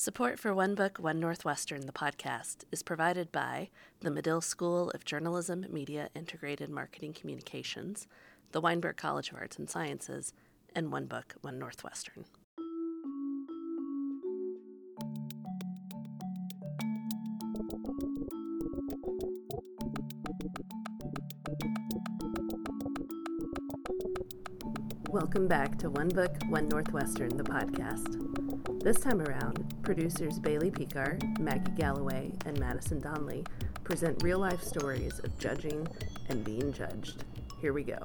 Support for One Book, One Northwestern, the podcast, is provided by the Medill School of Journalism, Media, Integrated Marketing Communications, the Weinberg College of Arts and Sciences, and One Book, One Northwestern. Welcome back to One Book, One Northwestern, the podcast. This time around, producers Bailey Picard, Maggie Galloway, and Madison Donnelly present real life stories of judging and being judged. Here we go.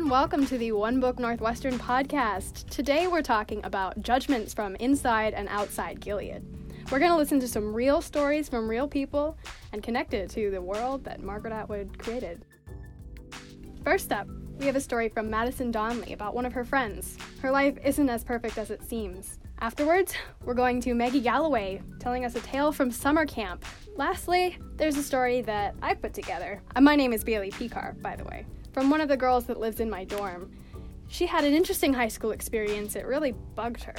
Welcome to the One Book Northwestern podcast. Today we're talking about judgments from inside and outside Gilead. We're going to listen to some real stories from real people and connect it to the world that Margaret Atwood created. First up, we have a story from Madison Donnelly about one of her friends. Her life isn't as perfect as it seems. Afterwards, we're going to Maggie Galloway telling us a tale from summer camp. Lastly, there's a story that I put together. Uh, my name is Bailey Picard, by the way from one of the girls that lives in my dorm. She had an interesting high school experience, it really bugged her.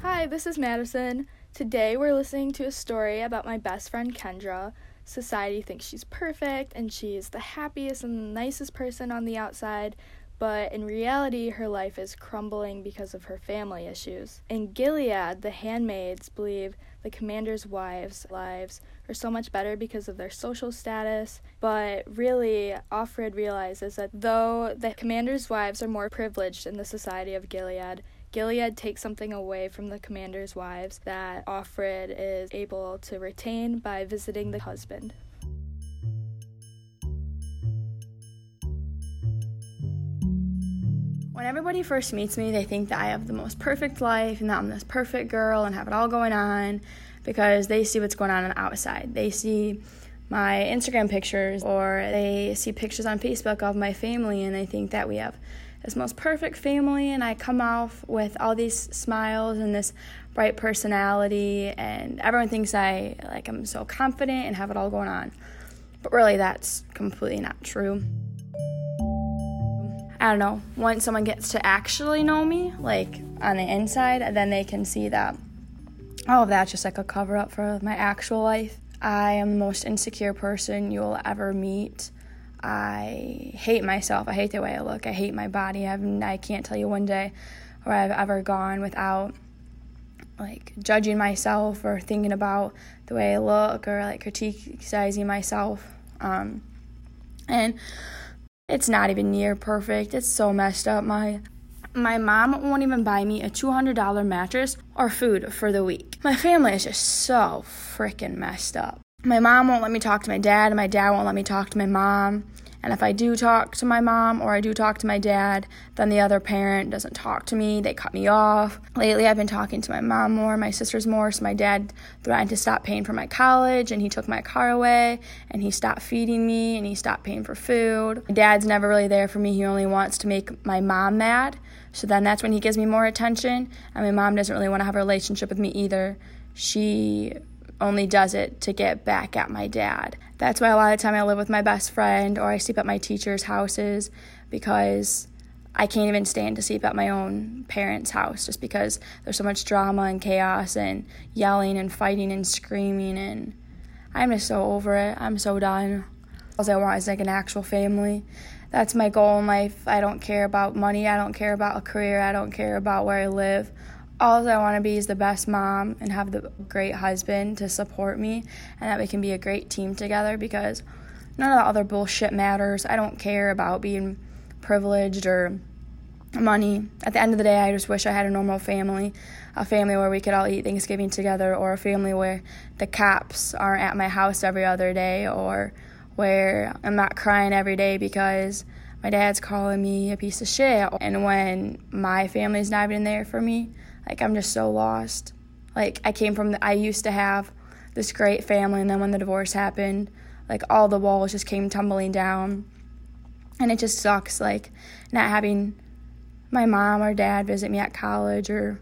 Hi, this is Madison. Today we're listening to a story about my best friend Kendra. Society thinks she's perfect and she's the happiest and nicest person on the outside, but in reality, her life is crumbling because of her family issues. In Gilead, the handmaids believe the commander's wives' lives are so much better because of their social status, but really, Offred realizes that though the commander's wives are more privileged in the society of Gilead, Gilead takes something away from the commander's wives that Offred is able to retain by visiting the husband. When everybody first meets me, they think that I have the most perfect life and that I'm this perfect girl and have it all going on because they see what's going on on the outside. They see my Instagram pictures or they see pictures on Facebook of my family and they think that we have this most perfect family and I come off with all these smiles and this bright personality and everyone thinks I like I'm so confident and have it all going on. But really that's completely not true. I don't know, once someone gets to actually know me, like on the inside, then they can see that all of that's just like a cover up for my actual life. I am the most insecure person you'll ever meet. I hate myself. I hate the way I look. I hate my body. I've, I can't tell you one day where I've ever gone without like judging myself or thinking about the way I look or like criticizing myself. Um, and it's not even near perfect. It's so messed up. My my mom won't even buy me a $200 mattress or food for the week. My family is just so freaking messed up. My mom won't let me talk to my dad, and my dad won't let me talk to my mom. And if I do talk to my mom or I do talk to my dad, then the other parent doesn't talk to me. They cut me off. Lately, I've been talking to my mom more, my sisters more. So my dad threatened to stop paying for my college and he took my car away and he stopped feeding me and he stopped paying for food. My dad's never really there for me. He only wants to make my mom mad. So then that's when he gives me more attention. And my mom doesn't really want to have a relationship with me either. She only does it to get back at my dad. That's why a lot of the time I live with my best friend or I sleep at my teacher's houses because I can't even stand to sleep at my own parents' house just because there's so much drama and chaos and yelling and fighting and screaming and I'm just so over it. I'm so done. All I want is like an actual family. That's my goal in life. I don't care about money. I don't care about a career. I don't care about where I live all I want to be is the best mom and have the great husband to support me and that we can be a great team together because none of the other bullshit matters. I don't care about being privileged or money. At the end of the day, I just wish I had a normal family, a family where we could all eat Thanksgiving together or a family where the cops aren't at my house every other day or where I'm not crying every day because my dad's calling me a piece of shit and when my family's not even there for me like I'm just so lost. Like I came from the, I used to have this great family and then when the divorce happened, like all the walls just came tumbling down. And it just sucks like not having my mom or dad visit me at college or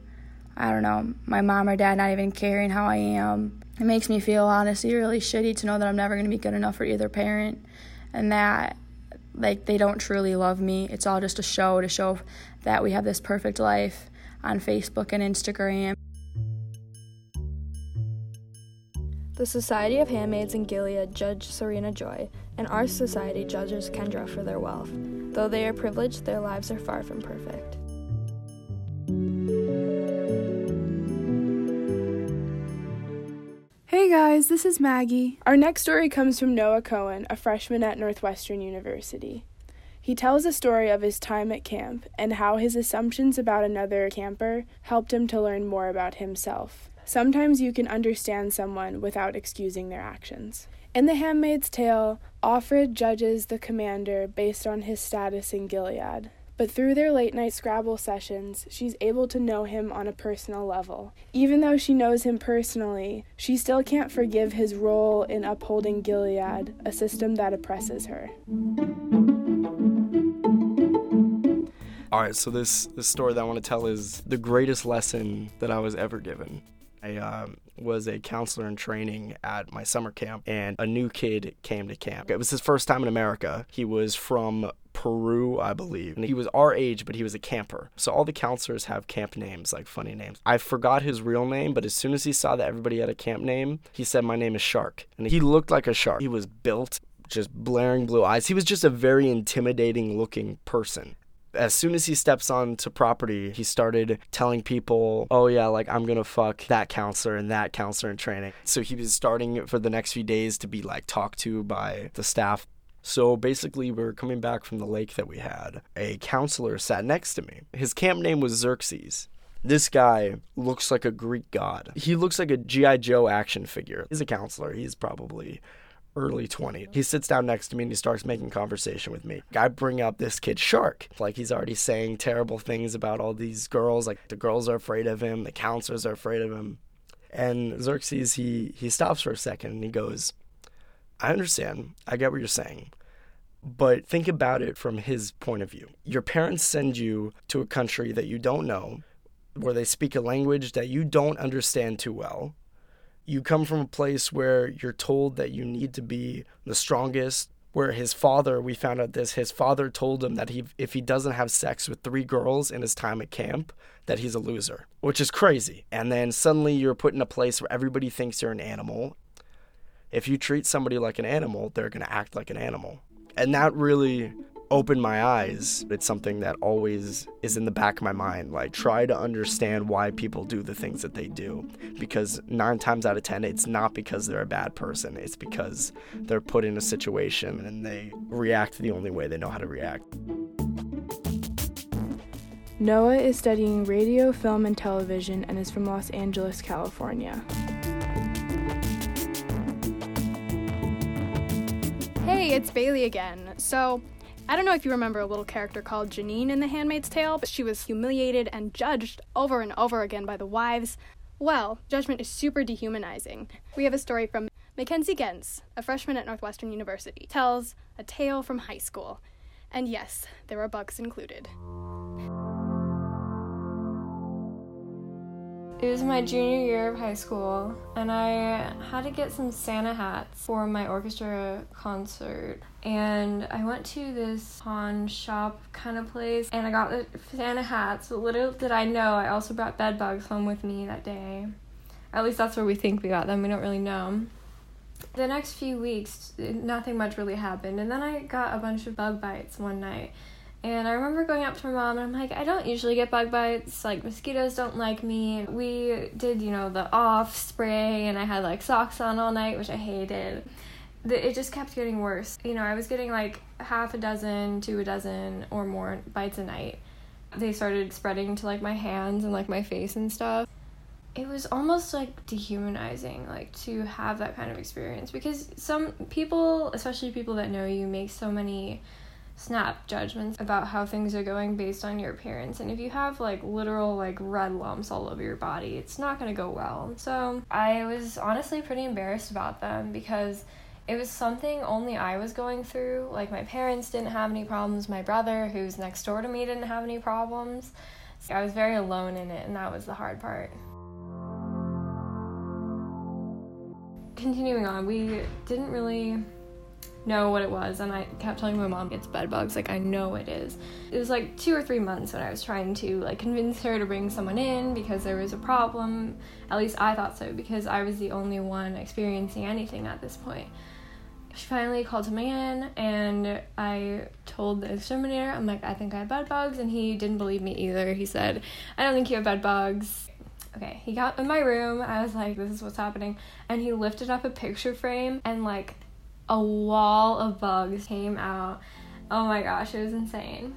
I don't know, my mom or dad not even caring how I am. It makes me feel honestly really shitty to know that I'm never going to be good enough for either parent and that like they don't truly love me. It's all just a show to show that we have this perfect life on Facebook and Instagram. The Society of Handmaids in Gilead judge Serena Joy, and our society judges Kendra for their wealth. Though they are privileged, their lives are far from perfect. Hey guys, this is Maggie. Our next story comes from Noah Cohen, a freshman at Northwestern University. He tells a story of his time at camp and how his assumptions about another camper helped him to learn more about himself. Sometimes you can understand someone without excusing their actions. In The Handmaid's Tale, Offred judges the commander based on his status in Gilead. But through their late night Scrabble sessions, she's able to know him on a personal level. Even though she knows him personally, she still can't forgive his role in upholding Gilead, a system that oppresses her. All right, so this this story that I want to tell is the greatest lesson that I was ever given. I um, was a counselor in training at my summer camp, and a new kid came to camp. It was his first time in America. He was from Peru, I believe. And he was our age, but he was a camper. So all the counselors have camp names, like funny names. I forgot his real name, but as soon as he saw that everybody had a camp name, he said, My name is Shark. And he looked like a shark. He was built, just blaring blue eyes. He was just a very intimidating looking person as soon as he steps onto property, he started telling people, oh, yeah, like I'm going to fuck that counselor and that counselor in training. So he was starting for the next few days to be like talked to by the staff. So basically, we are coming back from the lake that we had. A counselor sat next to me. His camp name was Xerxes. This guy looks like a Greek god. He looks like a G.I. Joe action figure. He's a counselor. He's probably early 20. He sits down next to me and he starts making conversation with me. I bring up this kid Shark. Like he's already saying terrible things about all these girls. Like the girls are afraid of him, the counselors are afraid of him. And Xerxes he he stops for a second and he goes, "I understand. I get what you're saying." But think about it from his point of view. Your parents send you to a country that you don't know, where they speak a language that you don't understand too well you come from a place where you're told that you need to be the strongest where his father we found out this his father told him that he if he doesn't have sex with three girls in his time at camp that he's a loser which is crazy. And then suddenly you're put in a place where everybody thinks you're an animal. If you treat somebody like an animal they're going to act like an animal. And that really opened my eyes. It's something that always is in the back of my mind. Like, try to understand why people do the things that they do. Because nine times out of ten, it's not because they're a bad person, it's because they're put in a situation and they react the only way they know how to react. Noah is studying radio, film, and television and is from Los Angeles, California. Hey, it's Bailey again. So, I don't know if you remember a little character called Janine in The Handmaid's Tale, but she was humiliated and judged over and over again by the wives. Well, judgment is super dehumanizing. We have a story from Mackenzie Gens, a freshman at Northwestern University, tells a tale from high school. And yes, there are bugs included. It was my junior year of high school, and I had to get some Santa hats for my orchestra concert. And I went to this pawn shop kind of place, and I got the Santa hats. But Little did I know, I also brought bed bugs home with me that day. At least that's where we think we got them. We don't really know. The next few weeks, nothing much really happened, and then I got a bunch of bug bites one night and I remember going up to my mom and I'm like, I don't usually get bug bites. Like, mosquitoes don't like me. We did, you know, the off spray and I had like socks on all night, which I hated. It just kept getting worse. You know, I was getting like half a dozen to a dozen or more bites a night. They started spreading to like my hands and like my face and stuff. It was almost like dehumanizing, like to have that kind of experience because some people, especially people that know you, make so many snap judgments about how things are going based on your appearance. And if you have like literal like red lumps all over your body, it's not going to go well. So I was honestly pretty embarrassed about them because it was something only I was going through. Like my parents didn't have any problems, my brother who's next door to me didn't have any problems. I was very alone in it, and that was the hard part. Continuing on, we didn't really know what it was and I kept telling my mom it's bed bugs like I know it is. It was like 2 or 3 months when I was trying to like convince her to bring someone in because there was a problem. At least I thought so because I was the only one experiencing anything at this point. She finally called him in and I told the exterminator, I'm like, I think I have bed bugs and he didn't believe me either. He said, I don't think you have bed bugs. Okay, he got in my room. I was like, this is what's happening. And he lifted up a picture frame and like a wall of bugs came out. Oh my gosh, it was insane.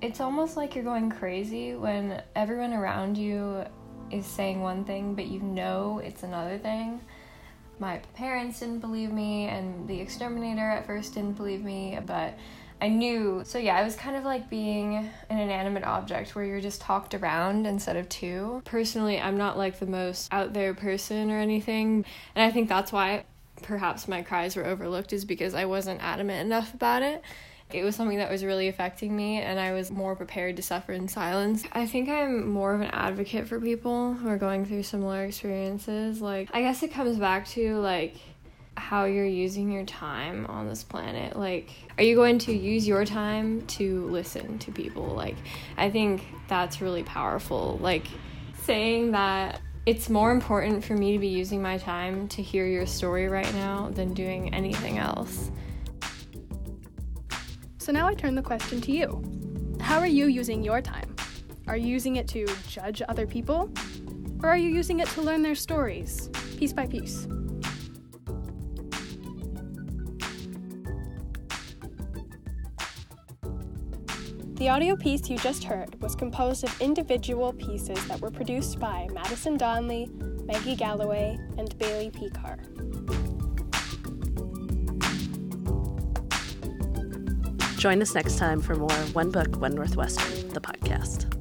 It's almost like you're going crazy when everyone around you is saying one thing, but you know it's another thing. My parents didn't believe me, and the exterminator at first didn't believe me, but I knew. So yeah, it was kind of like being an inanimate object where you're just talked around instead of to. Personally, I'm not like the most out there person or anything, and I think that's why perhaps my cries were overlooked is because I wasn't adamant enough about it. It was something that was really affecting me, and I was more prepared to suffer in silence. I think I'm more of an advocate for people who are going through similar experiences. Like, I guess it comes back to like how you're using your time on this planet. Like, are you going to use your time to listen to people? Like, I think that's really powerful. Like, saying that it's more important for me to be using my time to hear your story right now than doing anything else. So now I turn the question to you. How are you using your time? Are you using it to judge other people? Or are you using it to learn their stories, piece by piece? The audio piece you just heard was composed of individual pieces that were produced by Madison Donnelly, Maggie Galloway, and Bailey Picard. Join us next time for more One Book, One Northwestern, the podcast.